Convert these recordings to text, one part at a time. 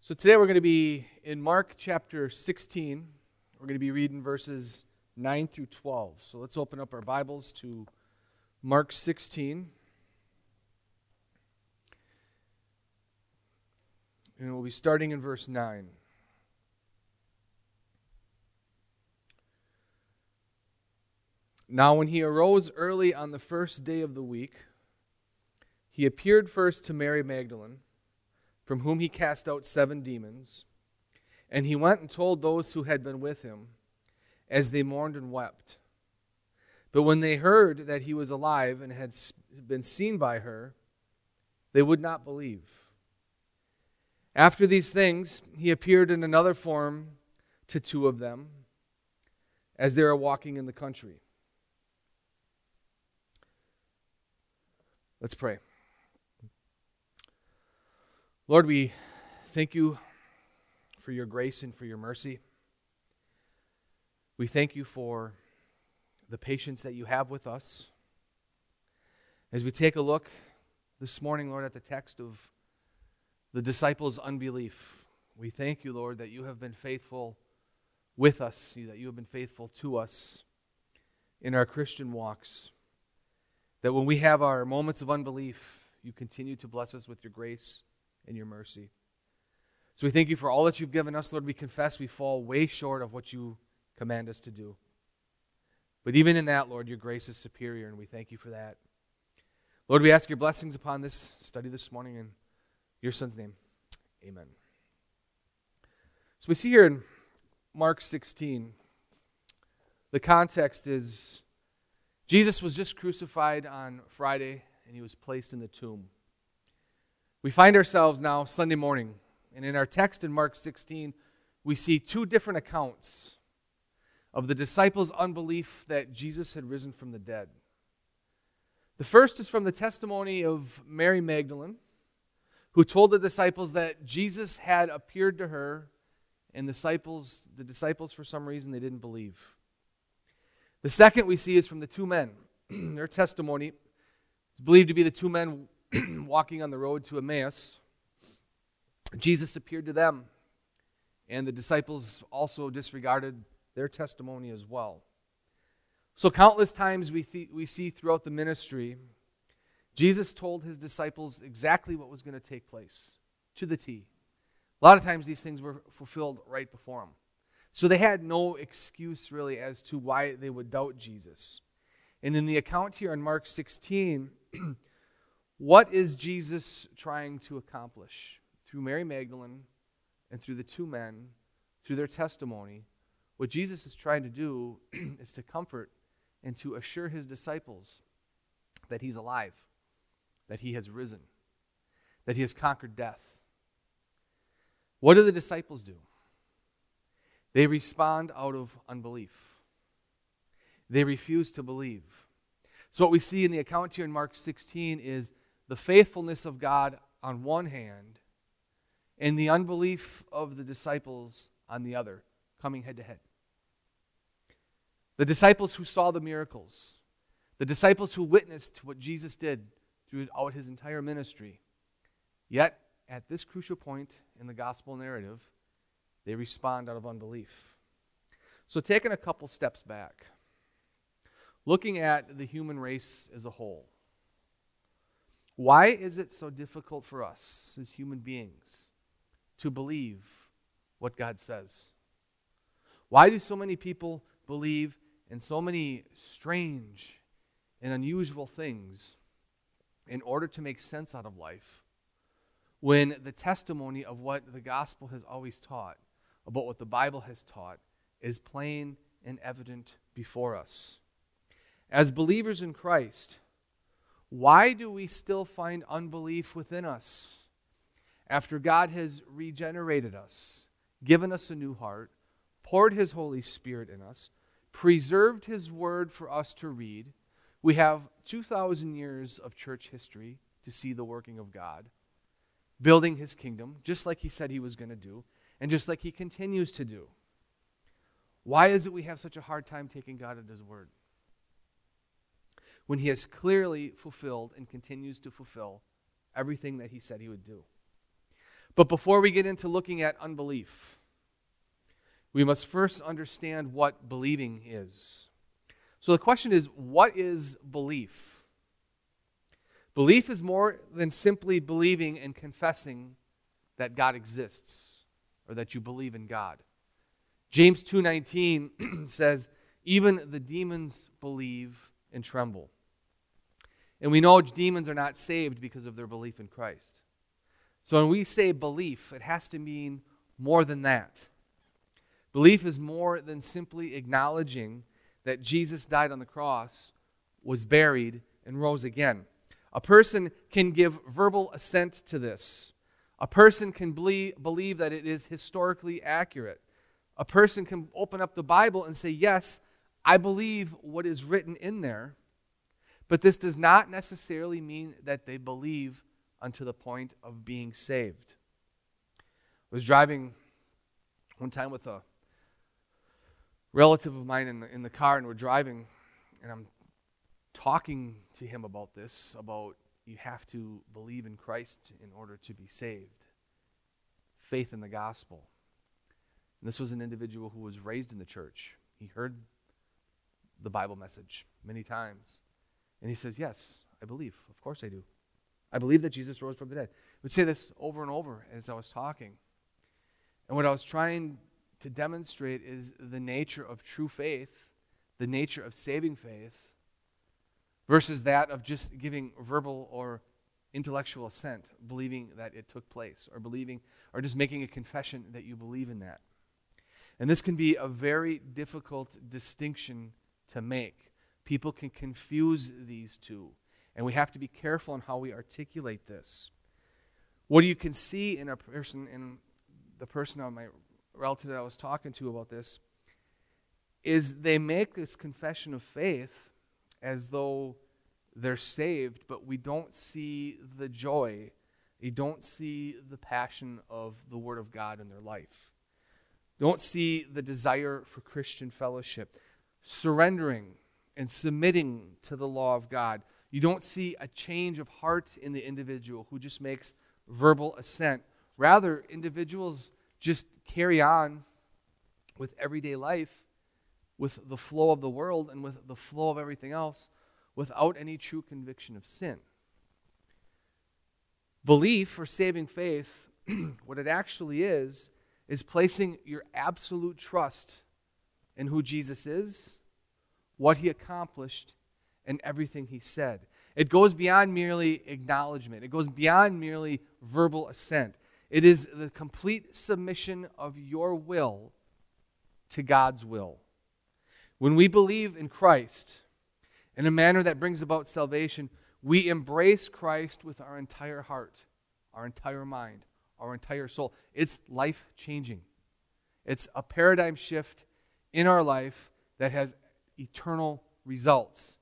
So today we're going to be in Mark chapter 16. We're going to be reading verses 9 through 12. So let's open up our Bibles to Mark 16. And we'll be starting in verse 9. Now, when he arose early on the first day of the week, he appeared first to Mary Magdalene from whom he cast out seven demons. And he went and told those who had been with him, as they mourned and wept. But when they heard that he was alive and had been seen by her, they would not believe. After these things, he appeared in another form to two of them as they were walking in the country. Let's pray. Lord, we thank you for your grace and for your mercy. We thank you for the patience that you have with us. As we take a look this morning, Lord, at the text of the disciples' unbelief, we thank you, Lord, that you have been faithful with us, that you have been faithful to us in our Christian walks. That when we have our moments of unbelief, you continue to bless us with your grace and your mercy. So we thank you for all that you've given us, Lord. We confess we fall way short of what you command us to do. But even in that, Lord, your grace is superior, and we thank you for that. Lord, we ask your blessings upon this study this morning in your Son's name. Amen. So we see here in Mark 16, the context is Jesus was just crucified on Friday, and he was placed in the tomb. We find ourselves now Sunday morning, and in our text in Mark 16, we see two different accounts of the disciples' unbelief that Jesus had risen from the dead. The first is from the testimony of Mary Magdalene, who told the disciples that Jesus had appeared to her, and the disciples, the disciples for some reason, they didn't believe. The second we see is from the two men. Their testimony is believed to be the two men walking on the road to Emmaus, Jesus appeared to them, and the disciples also disregarded their testimony as well. So, countless times we, th- we see throughout the ministry, Jesus told his disciples exactly what was going to take place to the T. A lot of times these things were fulfilled right before them. So they had no excuse really as to why they would doubt Jesus. And in the account here in Mark 16, What is Jesus trying to accomplish? Through Mary Magdalene and through the two men, through their testimony, what Jesus is trying to do is to comfort and to assure his disciples that he's alive, that he has risen, that he has conquered death. What do the disciples do? They respond out of unbelief. They refuse to believe. So, what we see in the account here in Mark 16 is the faithfulness of God on one hand and the unbelief of the disciples on the other, coming head to head. The disciples who saw the miracles, the disciples who witnessed what Jesus did throughout his entire ministry. Yet, at this crucial point in the gospel narrative, they respond out of unbelief. So, taking a couple steps back, looking at the human race as a whole, why is it so difficult for us as human beings to believe what God says? Why do so many people believe in so many strange and unusual things in order to make sense out of life when the testimony of what the gospel has always taught, about what the Bible has taught, is plain and evident before us? As believers in Christ, why do we still find unbelief within us? After God has regenerated us, given us a new heart, poured His Holy Spirit in us, preserved His Word for us to read, we have 2,000 years of church history to see the working of God, building His kingdom, just like He said He was going to do, and just like He continues to do. Why is it we have such a hard time taking God at His Word? When he has clearly fulfilled and continues to fulfill everything that he said he would do. But before we get into looking at unbelief, we must first understand what believing is. So the question is what is belief? Belief is more than simply believing and confessing that God exists or that you believe in God. James 2:19 says, "Even the demons believe and tremble." And we know demons are not saved because of their belief in Christ. So when we say belief, it has to mean more than that. Belief is more than simply acknowledging that Jesus died on the cross, was buried, and rose again. A person can give verbal assent to this. A person can believe that it is historically accurate. A person can open up the Bible and say, Yes, I believe what is written in there. But this does not necessarily mean that they believe unto the point of being saved. I was driving one time with a relative of mine in the, in the car, and we're driving, and I'm talking to him about this about you have to believe in Christ in order to be saved. Faith in the gospel. And this was an individual who was raised in the church. He heard the Bible message many times. And he says, Yes, I believe. Of course I do. I believe that Jesus rose from the dead. I would say this over and over as I was talking. And what I was trying to demonstrate is the nature of true faith, the nature of saving faith, versus that of just giving verbal or intellectual assent, believing that it took place, or believing, or just making a confession that you believe in that. And this can be a very difficult distinction to make. People can confuse these two, and we have to be careful in how we articulate this. What you can see in a person, in the person on my relative that I was talking to about this, is they make this confession of faith as though they're saved, but we don't see the joy, we don't see the passion of the Word of God in their life. Don't see the desire for Christian fellowship, surrendering and submitting to the law of God. You don't see a change of heart in the individual who just makes verbal assent. Rather, individuals just carry on with everyday life, with the flow of the world, and with the flow of everything else without any true conviction of sin. Belief or saving faith, what it actually is, is placing your absolute trust in who Jesus is, what he accomplished, and everything he said. It goes beyond merely acknowledgement, it goes beyond merely verbal assent. It is the complete submission of your will to God's will. When we believe in Christ in a manner that brings about salvation, we embrace Christ with our entire heart, our entire mind, our entire soul. It's life changing. It's a paradigm shift in our life that has eternal results.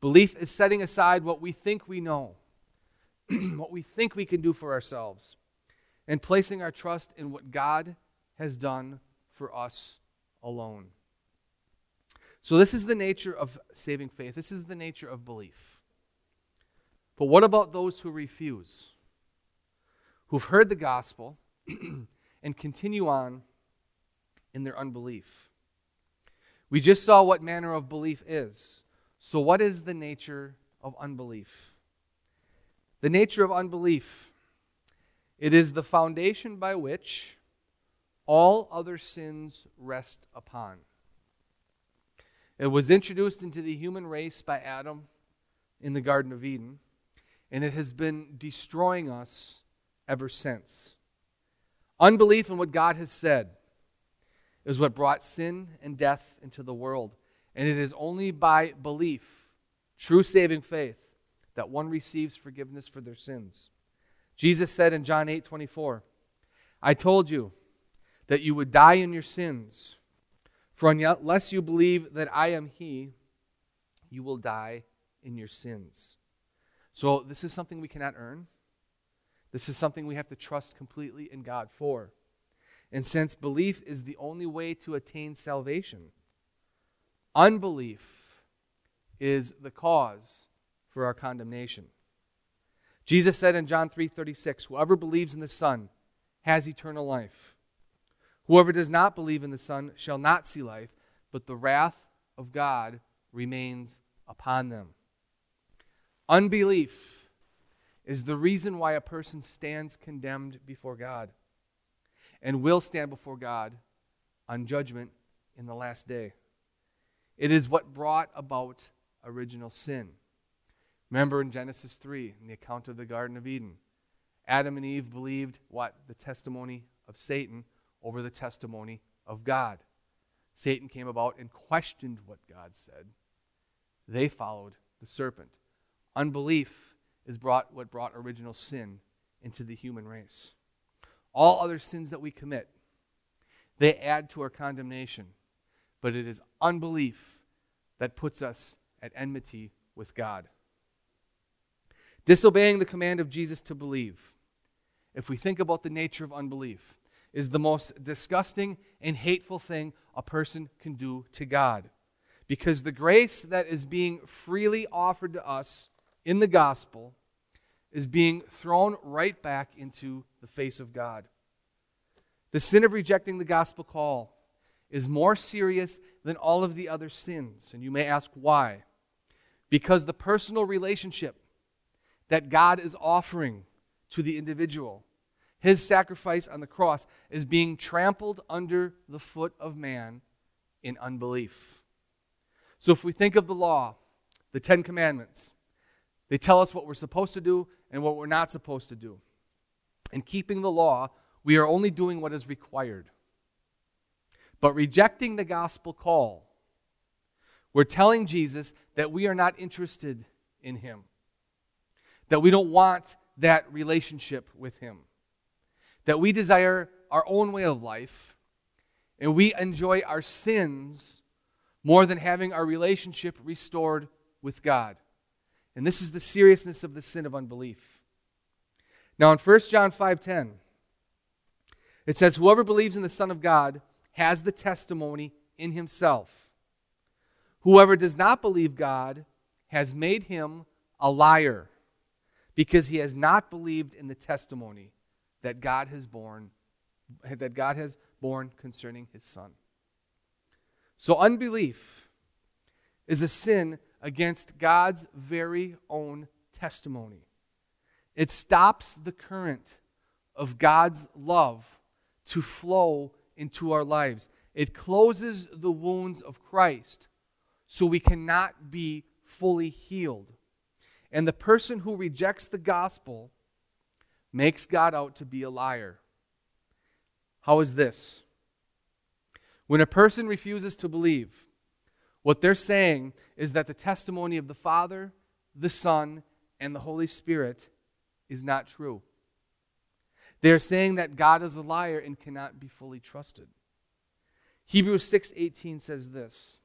Belief is setting aside what we think we know, what we think we can do for ourselves, and placing our trust in what God has done for us alone. So, this is the nature of saving faith. This is the nature of belief. But what about those who refuse? who've heard the gospel and continue on in their unbelief. We just saw what manner of belief is. So, what is the nature of unbelief? The nature of unbelief it is the foundation by which all other sins rest upon. It was introduced into the human race by Adam in the Garden of Eden, and it has been destroying us ever since. Unbelief in what God has said is what brought sin and death into the world. And it is only by belief, true saving faith, that one receives forgiveness for their sins. Jesus said in John 8 24, I told you that you would die in your sins, for unless you believe that I am He, you will die in your sins. So, this is something we cannot earn. This is something we have to trust completely in God for. And since belief is the only way to attain salvation, unbelief is the cause for our condemnation. Jesus said in John 3:36, "Whoever believes in the Son has eternal life. Whoever does not believe in the Son shall not see life, but the wrath of God remains upon them." Unbelief is the reason why a person stands condemned before God and will stand before God on judgment in the last day. It is what brought about original sin. Remember in Genesis 3, in the account of the Garden of Eden, Adam and Eve believed what? The testimony of Satan over the testimony of God. Satan came about and questioned what God said. They followed the serpent. Unbelief is brought what brought original sin into the human race. All other sins that we commit, they add to our condemnation, but it is unbelief that puts us at enmity with God. Disobeying the command of Jesus to believe, if we think about the nature of unbelief, is the most disgusting and hateful thing a person can do to God. Because the grace that is being freely offered to us in the gospel is being thrown right back into the face of God. The sin of rejecting the gospel call is more serious than all of the other sins. And you may ask why. Because the personal relationship that God is offering to the individual. His sacrifice on the cross is being trampled under the foot of man in unbelief. So, if we think of the law, the Ten Commandments, they tell us what we're supposed to do and what we're not supposed to do. In keeping the law, we are only doing what is required. But rejecting the gospel call, we're telling Jesus that we are not interested in him that we don't want that relationship with Him, that we desire our own way of life, and we enjoy our sins more than having our relationship restored with God. And this is the seriousness of the sin of unbelief. Now in 1 John 5:10 it says whoever believes in the son of God has the testimony in himself. Whoever does not believe God has made him a liar because he has not believed in the testimony that God has borne that God has borne concerning his son. So unbelief is a sin against God's very own testimony. It stops the current of God's love to flow into our lives. It closes the wounds of Christ so we cannot be fully healed. And the person who rejects the gospel makes God out to be a liar. How is this? When a person refuses to believe, what they're saying is that the testimony of the Father, the Son, and the Holy Spirit is not true. They're saying that God is a liar and cannot be fully trusted. Hebrews 6:18 says this: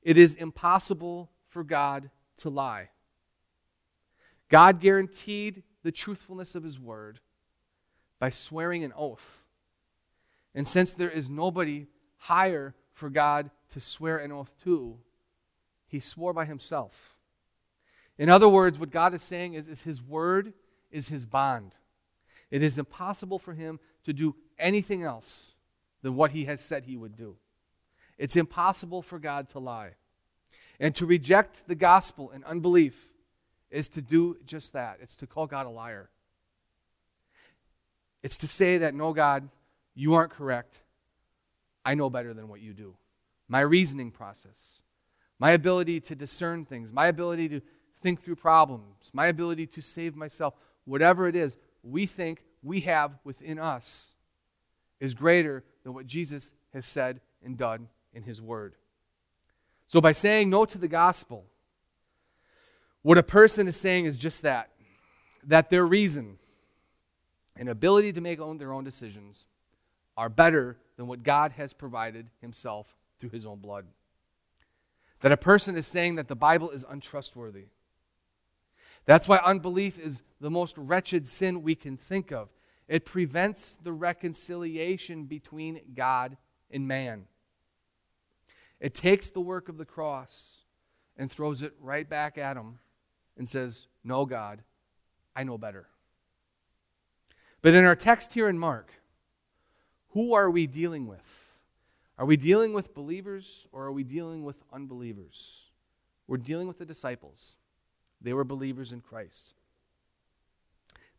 It is impossible for God to lie. God guaranteed the truthfulness of his word by swearing an oath. And since there is nobody higher for God to swear an oath to, he swore by himself. In other words, what God is saying is, is his word is his bond. It is impossible for him to do anything else than what he has said he would do. It's impossible for God to lie. And to reject the gospel in unbelief is to do just that it's to call God a liar. It's to say that, no, God, you aren't correct. I know better than what you do. My reasoning process, my ability to discern things, my ability to think through problems, my ability to save myself, whatever it is we think we have within us is greater than what Jesus has said and done in His Word. So, by saying no to the gospel, what a person is saying is just that that their reason and ability to make their own decisions are better than what God has provided himself through his own blood. That a person is saying that the Bible is untrustworthy. That's why unbelief is the most wretched sin we can think of. It prevents the reconciliation between God and man. It takes the work of the cross and throws it right back at him and says, No, God, I know better. But in our text here in Mark, who are we dealing with? Are we dealing with believers or are we dealing with unbelievers? We're dealing with the disciples. They were believers in Christ.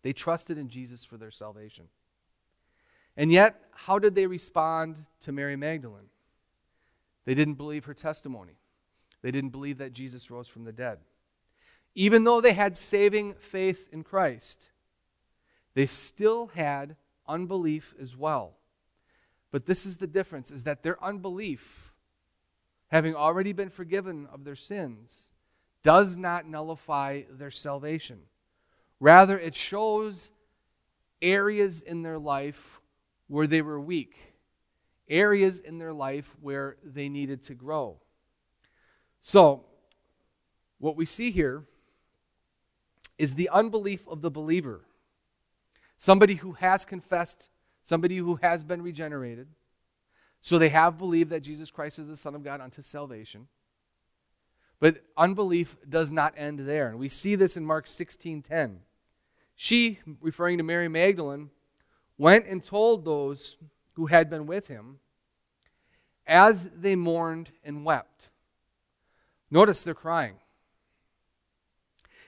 They trusted in Jesus for their salvation. And yet, how did they respond to Mary Magdalene? They didn't believe her testimony. They didn't believe that Jesus rose from the dead. Even though they had saving faith in Christ, they still had unbelief as well. But this is the difference is that their unbelief, having already been forgiven of their sins, does not nullify their salvation. Rather, it shows areas in their life where they were weak, areas in their life where they needed to grow. So, what we see here is the unbelief of the believer. Somebody who has confessed, somebody who has been regenerated. So they have believed that Jesus Christ is the Son of God unto salvation. But unbelief does not end there. And we see this in Mark 16:10. She, referring to Mary Magdalene, went and told those who had been with him as they mourned and wept. Notice they're crying.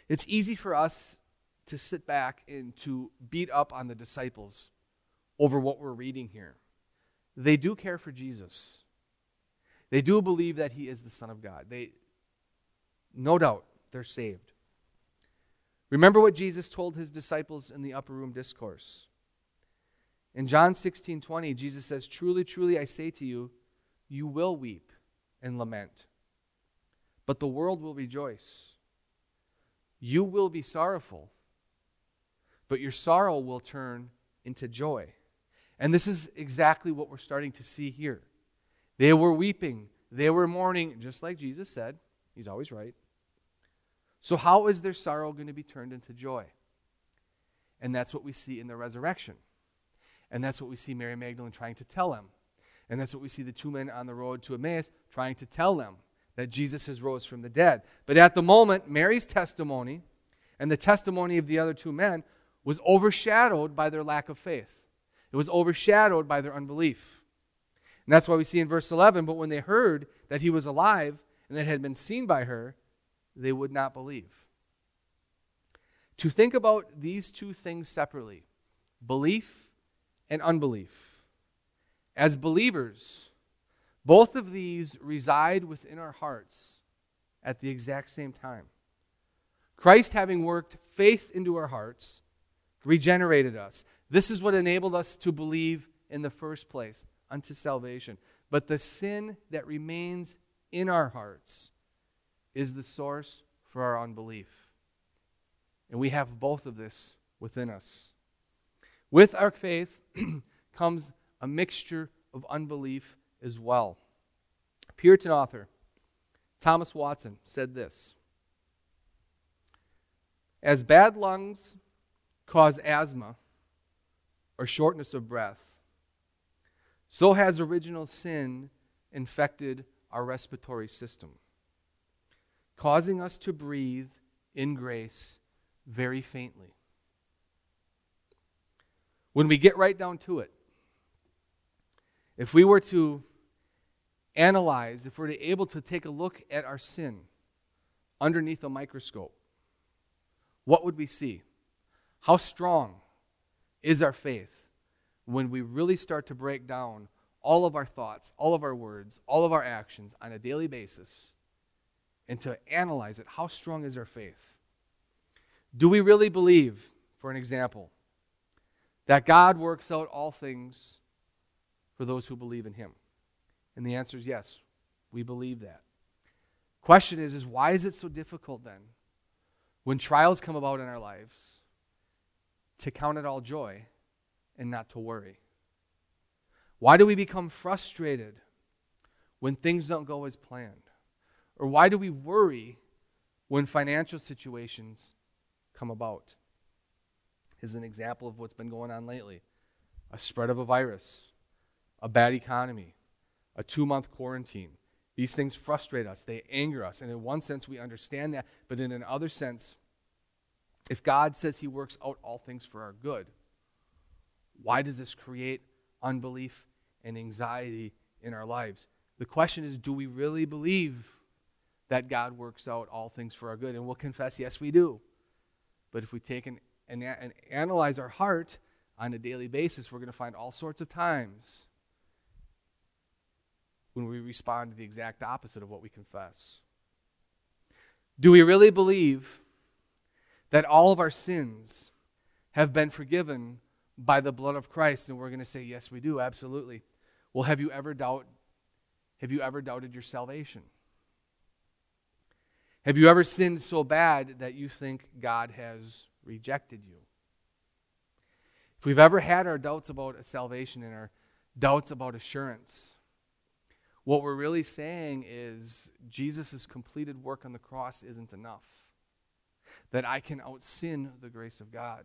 It's easy for us to sit back and to beat up on the disciples over what we're reading here. They do care for Jesus. They do believe that he is the Son of God. They no doubt they're saved. Remember what Jesus told his disciples in the upper room discourse. In John 16 20, Jesus says, Truly, truly, I say to you, you will weep and lament, but the world will rejoice. You will be sorrowful, but your sorrow will turn into joy. And this is exactly what we're starting to see here. They were weeping, they were mourning, just like Jesus said. He's always right. So, how is their sorrow going to be turned into joy? And that's what we see in the resurrection. And that's what we see Mary Magdalene trying to tell them. And that's what we see the two men on the road to Emmaus trying to tell them that Jesus has rose from the dead. But at the moment, Mary's testimony and the testimony of the other two men was overshadowed by their lack of faith. It was overshadowed by their unbelief. And that's why we see in verse 11, but when they heard that he was alive and that had been seen by her, they would not believe. To think about these two things separately belief and unbelief. As believers, both of these reside within our hearts at the exact same time. Christ, having worked faith into our hearts, regenerated us. This is what enabled us to believe in the first place unto salvation. But the sin that remains in our hearts is the source for our unbelief. And we have both of this within us. With our faith comes a mixture of unbelief as well. Puritan author Thomas Watson said this As bad lungs cause asthma or shortness of breath, so has original sin infected our respiratory system causing us to breathe in grace very faintly. When we get right down to it, if we were to analyze, if we're able to take a look at our sin underneath a microscope, what would we see? How strong is our faith when we really start to break down all of our thoughts, all of our words, all of our actions on a daily basis and to analyze it. How strong is our faith? Do we really believe, for an example, that God works out all things for those who believe in Him? And the answer is yes, we believe that. Question is, is why is it so difficult then, when trials come about in our lives, to count it all joy and not to worry? Why do we become frustrated when things don't go as planned? Or why do we worry when financial situations come about? Is an example of what's been going on lately a spread of a virus, a bad economy, a two month quarantine. These things frustrate us, they anger us. And in one sense, we understand that. But in another sense, If God says he works out all things for our good, why does this create unbelief and anxiety in our lives? The question is do we really believe that God works out all things for our good? And we'll confess, yes, we do. But if we take and, analyze our heart on a daily basis, we're going to find all sorts of times when we respond to the exact opposite of what we confess. Do we really believe that all of our sins have been forgiven by the blood of Christ? And we're going to say, yes, we do, absolutely. Well, have you ever doubt, have you ever doubted your salvation? Have you ever sinned so bad that you think God has rejected you? If we've ever had our doubts about salvation and our doubts about assurance, what we're really saying is Jesus' completed work on the cross isn't enough. That I can out sin the grace of God.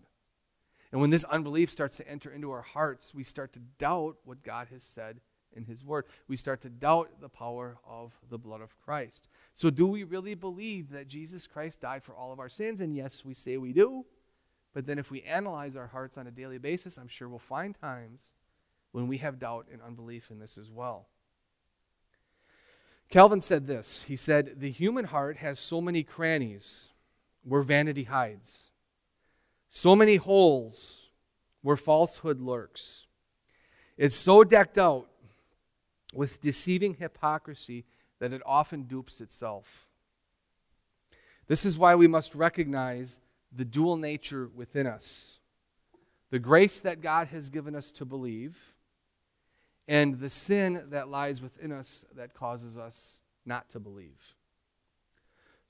And when this unbelief starts to enter into our hearts, we start to doubt what God has said in His Word. We start to doubt the power of the blood of Christ. So, do we really believe that Jesus Christ died for all of our sins? And yes, we say we do. But then, if we analyze our hearts on a daily basis, I'm sure we'll find times when we have doubt and unbelief in this as well. Calvin said this He said, The human heart has so many crannies where vanity hides, so many holes where falsehood lurks. It's so decked out with deceiving hypocrisy that it often dupes itself. This is why we must recognize the dual nature within us the grace that God has given us to believe and the sin that lies within us that causes us not to believe.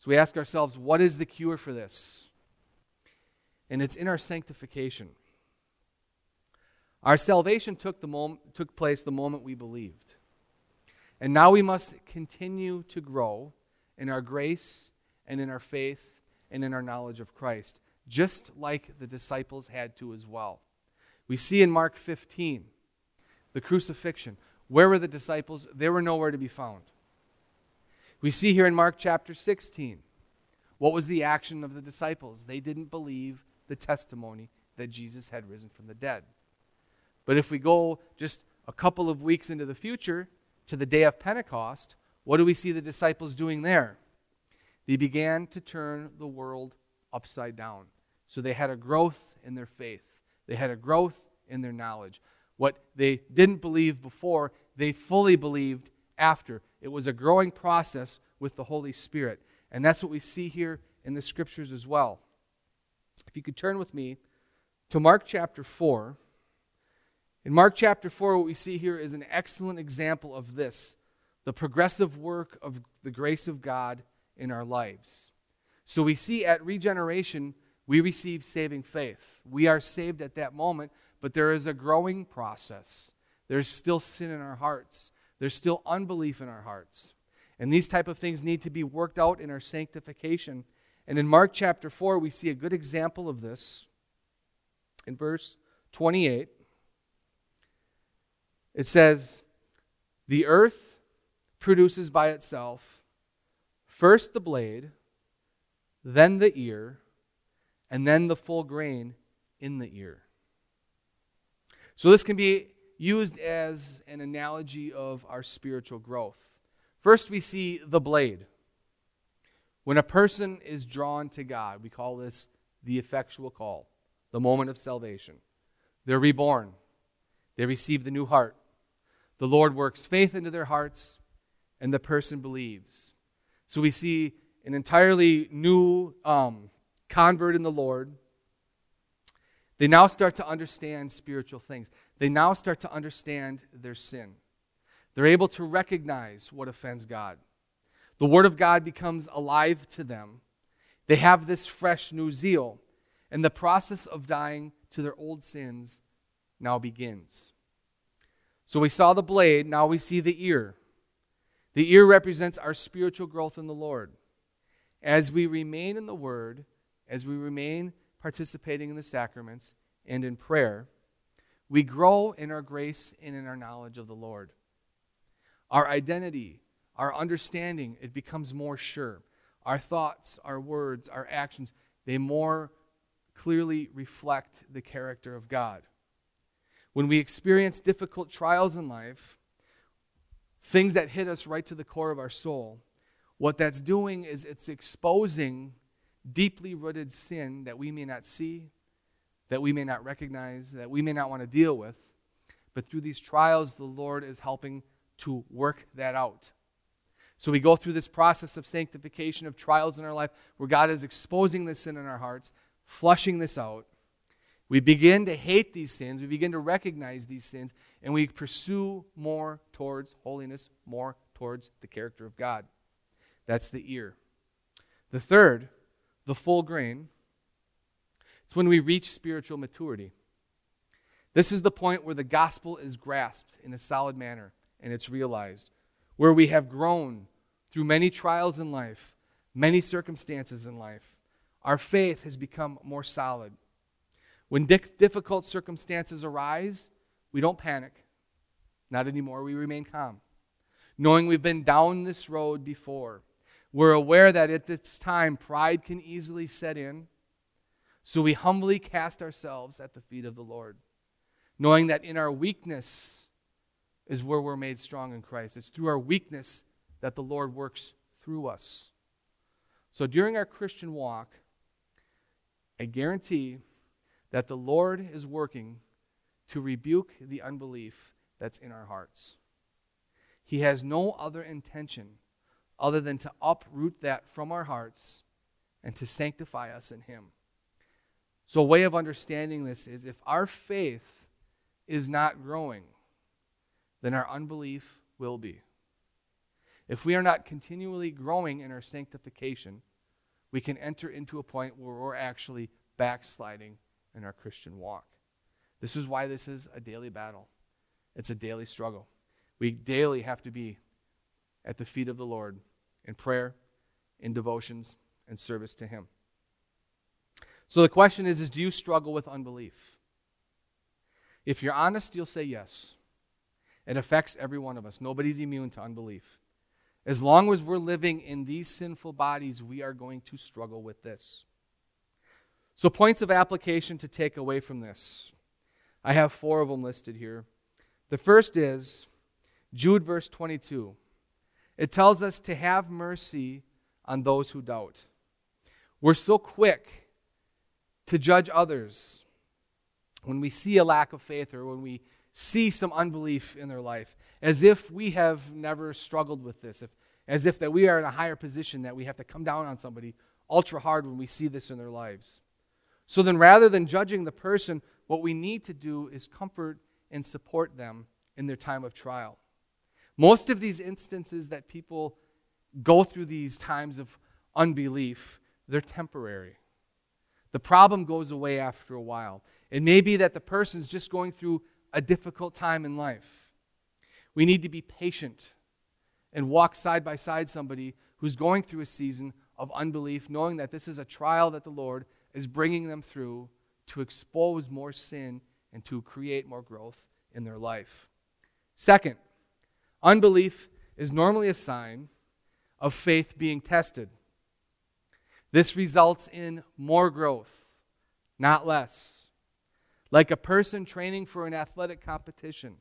So we ask ourselves, what is the cure for this? And it's in our sanctification. Our salvation took, the moment, took place the moment we believed. And now we must continue to grow in our grace and in our faith and in our knowledge of Christ, just like the disciples had to as well. We see in Mark 15 the crucifixion. Where were the disciples? They were nowhere to be found. We see here in Mark chapter 16 what was the action of the disciples? They didn't believe the testimony that Jesus had risen from the dead. But if we go just a couple of weeks into the future to the day of Pentecost, what do we see the disciples doing there? They began to turn the world upside down. So they had a growth in their faith, they had a growth in their knowledge. What they didn't believe before, they fully believed after. It was a growing process with the Holy Spirit. And that's what we see here in the scriptures as well. If you could turn with me to Mark chapter 4. In Mark chapter 4, what we see here is an excellent example of this the progressive work of the grace of God in our lives. So we see at regeneration, we receive saving faith. We are saved at that moment, but there is a growing process. There's still sin in our hearts. There's still unbelief in our hearts. And these type of things need to be worked out in our sanctification. And in Mark chapter 4, we see a good example of this. In verse 28, it says, The earth produces by itself first the blade, then the ear, and then the full grain in the ear. So this can be used as an analogy of our spiritual growth. First, we see the blade. When a person is drawn to God, we call this the effectual call, the moment of salvation. They're reborn, they receive the new heart. The Lord works faith into their hearts, and the person believes. So we see an entirely new um, convert in the Lord they now start to understand spiritual things. They now start to understand their sin. They're able to recognize what offends God. The Word of God becomes alive to them. They have this fresh new zeal, and the process of dying to their old sins now begins. So we saw the blade, now we see the ear. The ear represents our spiritual growth in the Lord. As we remain in the Word, as we remain participating in the sacraments and in prayer, we grow in our grace and in our knowledge of the Lord. Our identity, our understanding, it becomes more sure. Our thoughts, our words, our actions, they more clearly reflect the character of God. When we experience difficult trials in life, things that hit us right to the core of our soul, what that's doing is it's exposing deeply rooted sin that we may not see, that we may not recognize, that we may not want to deal with. But through these trials, the Lord is helping to work that out. So we go through this process of sanctification, of trials in our life, where God is exposing the sin in our hearts, flushing this out. We begin to hate these sins, we begin to recognize these sins, and we pursue more towards holiness, more towards the character of God. That's the ear. The third, the full grain, it's when we reach spiritual maturity. This is the point where the gospel is grasped in a solid manner and it's realized, where we have grown through many trials in life, many circumstances in life. Our faith has become more solid. When difficult circumstances arise, we don't panic. Not anymore. We remain calm. Knowing we've been down this road before, we're aware that at this time pride can easily set in. So we humbly cast ourselves at the feet of the Lord, knowing that in our weakness is where we're made strong in Christ. It's through our weakness that the Lord works through us. So during our Christian walk, I guarantee that the Lord is working to rebuke the unbelief that's in our hearts. He has no other intention other than to uproot that from our hearts and to sanctify us in Him. So, a way of understanding this is if our faith is not growing, then our unbelief will be. If we are not continually growing in our sanctification, we can enter into a point where we're actually backsliding in our Christian walk. This is why this is a daily battle. It's a daily struggle. We daily have to be at the feet of the Lord in prayer, in devotions, and service to Him. So the question is, is do you struggle with unbelief? If you're honest, you'll say yes. It affects every one of us. Nobody's immune to unbelief. As long as we're living in these sinful bodies, we are going to struggle with this. So, points of application to take away from this. I have four of them listed here. The first is Jude, verse 22. It tells us to have mercy on those who doubt. We're so quick to judge others when we see a lack of faith or when we see some unbelief in their life, as if we have never struggled with this, if, as if that we are in a higher position that we have to come down on somebody ultra hard when we see this in their lives. So then, rather than judging the person, what we need to do is comfort and support them in their time of trial. Most of these instances that people go through these times of unbelief, they're temporary. The problem goes away after a while. It may be that the person's just going through a difficult time in life. We need to be patient and walk side by side somebody who's going through a season of unbelief, knowing that this is a trial that the Lord is bringing them through to expose more sin and to create more growth in their life. Second, Unbelief is normally a sign of faith being tested. This results in more growth, not less. Like a person training for an athletic competition,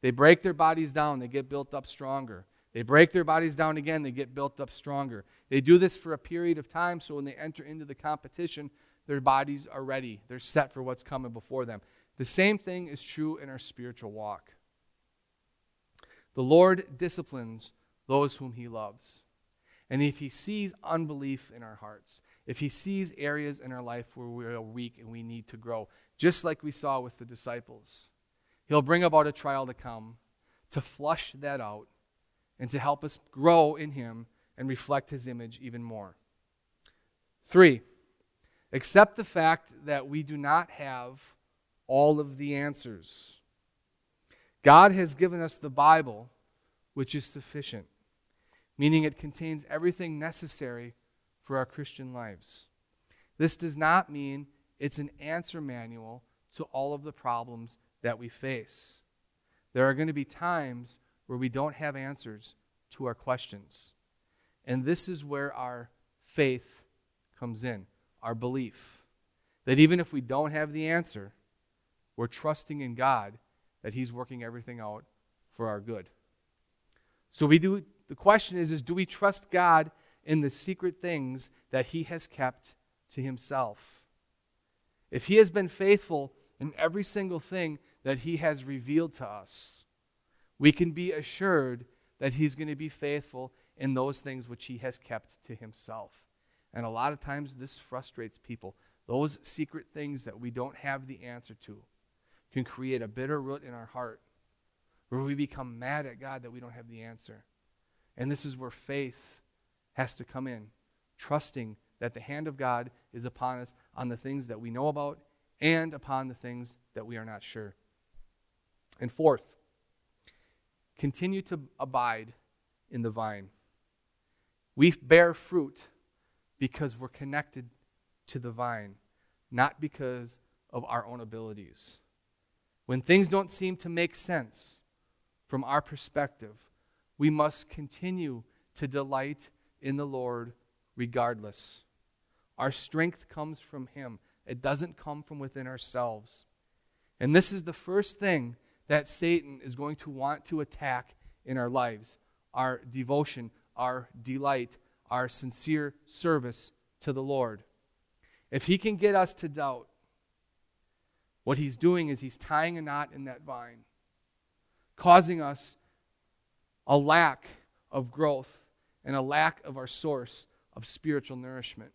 they break their bodies down, they get built up stronger. They break their bodies down again, they get built up stronger. They do this for a period of time so when they enter into the competition, their bodies are ready. They're set for what's coming before them. The same thing is true in our spiritual walk. The Lord disciplines those whom he loves. And if he sees unbelief in our hearts, if he sees areas in our life where we are weak and we need to grow, just like we saw with the disciples, he'll bring about a trial to come to flush that out and to help us grow in him and reflect his image even more. Three, accept the fact that we do not have all of the answers. God has given us the Bible, which is sufficient, meaning it contains everything necessary for our Christian lives. This does not mean it's an answer manual to all of the problems that we face. There are going to be times where we don't have answers to our questions. And this is where our faith comes in, our belief. that even if we don't have the answer, we're trusting in God that He's working everything out for our good. So we do the question is, is do we trust God in the secret things that He has kept to Himself? If He has been faithful in every single thing that He has revealed to us, we can be assured that He's going to be faithful in those things which He has kept to Himself. And a lot of times this frustrates people. Those secret things that we don't have the answer to can create a bitter root in our heart where we become mad at God that we don't have the answer. And this is where faith has to come in, trusting that the hand of God is upon us on the things that we know about and upon the things that we are not sure. And fourth, continue to abide in the vine. We bear fruit because we're connected to the vine, not because of our own abilities. When things don't seem to make sense from our perspective, we must continue to delight in the Lord regardless. Our strength comes from Him, it doesn't come from within ourselves. And this is the first thing that Satan is going to want to attack in our lives our devotion, our delight, our sincere service to the Lord. If he can get us to doubt, what he's doing is he's tying a knot in that vine, causing us a lack of growth and a lack of our source of spiritual nourishment.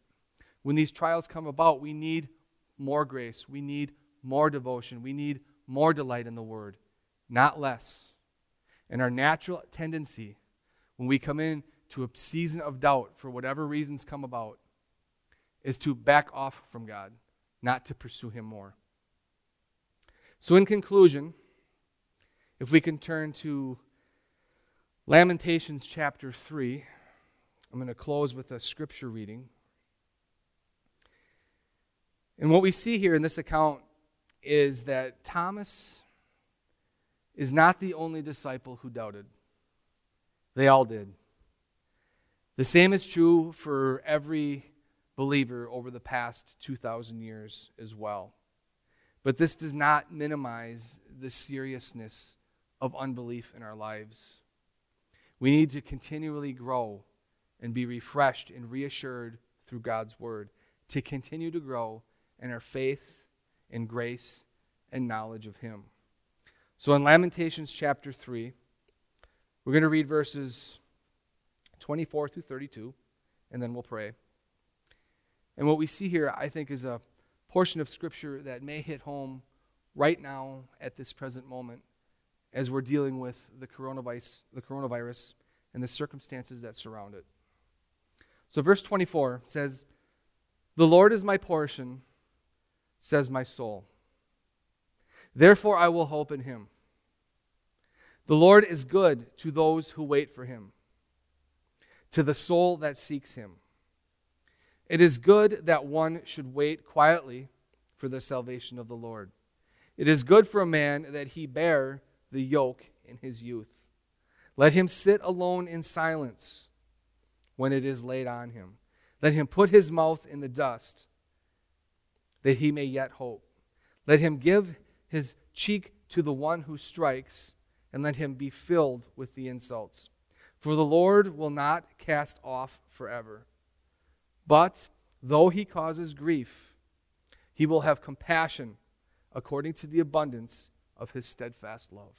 When these trials come about, we need more grace. We need more devotion. We need more delight in the Word, not less. And our natural tendency when we come in to a season of doubt for whatever reasons come about is to back off from God, not to pursue Him more. So, in conclusion, if we can turn to Lamentations chapter 3. I'm going to close with a scripture reading. And what we see here in this account is that Thomas is not the only disciple who doubted. They all did. The same is true for every believer over the past 2,000 years as well. But this does not minimize the seriousness of unbelief in our lives. We need to continually grow and be refreshed and reassured through God's word to continue to grow in our faith and grace and knowledge of Him. So in Lamentations chapter 3, we're going to read verses 24 through 32, and then we'll pray. And what we see here, I think, is a portion of Scripture that may hit home right now at this present moment as we're dealing with the coronavirus, the coronavirus and the circumstances that surround it. So, verse 24 says, The Lord is my portion, says my soul. Therefore, I will hope in him. The Lord is good to those who wait for him, to the soul that seeks him. It is good that one should wait quietly for the salvation of the Lord. It is good for a man that he bear the yoke in his youth. Let him sit alone in silence when it is laid on him. Let him put his mouth in the dust that he may yet hope. Let him give his cheek to the one who strikes, and let him be filled with the insults. For the Lord will not cast off forever. But though he causes grief, he will have compassion according to the abundance of his steadfast love.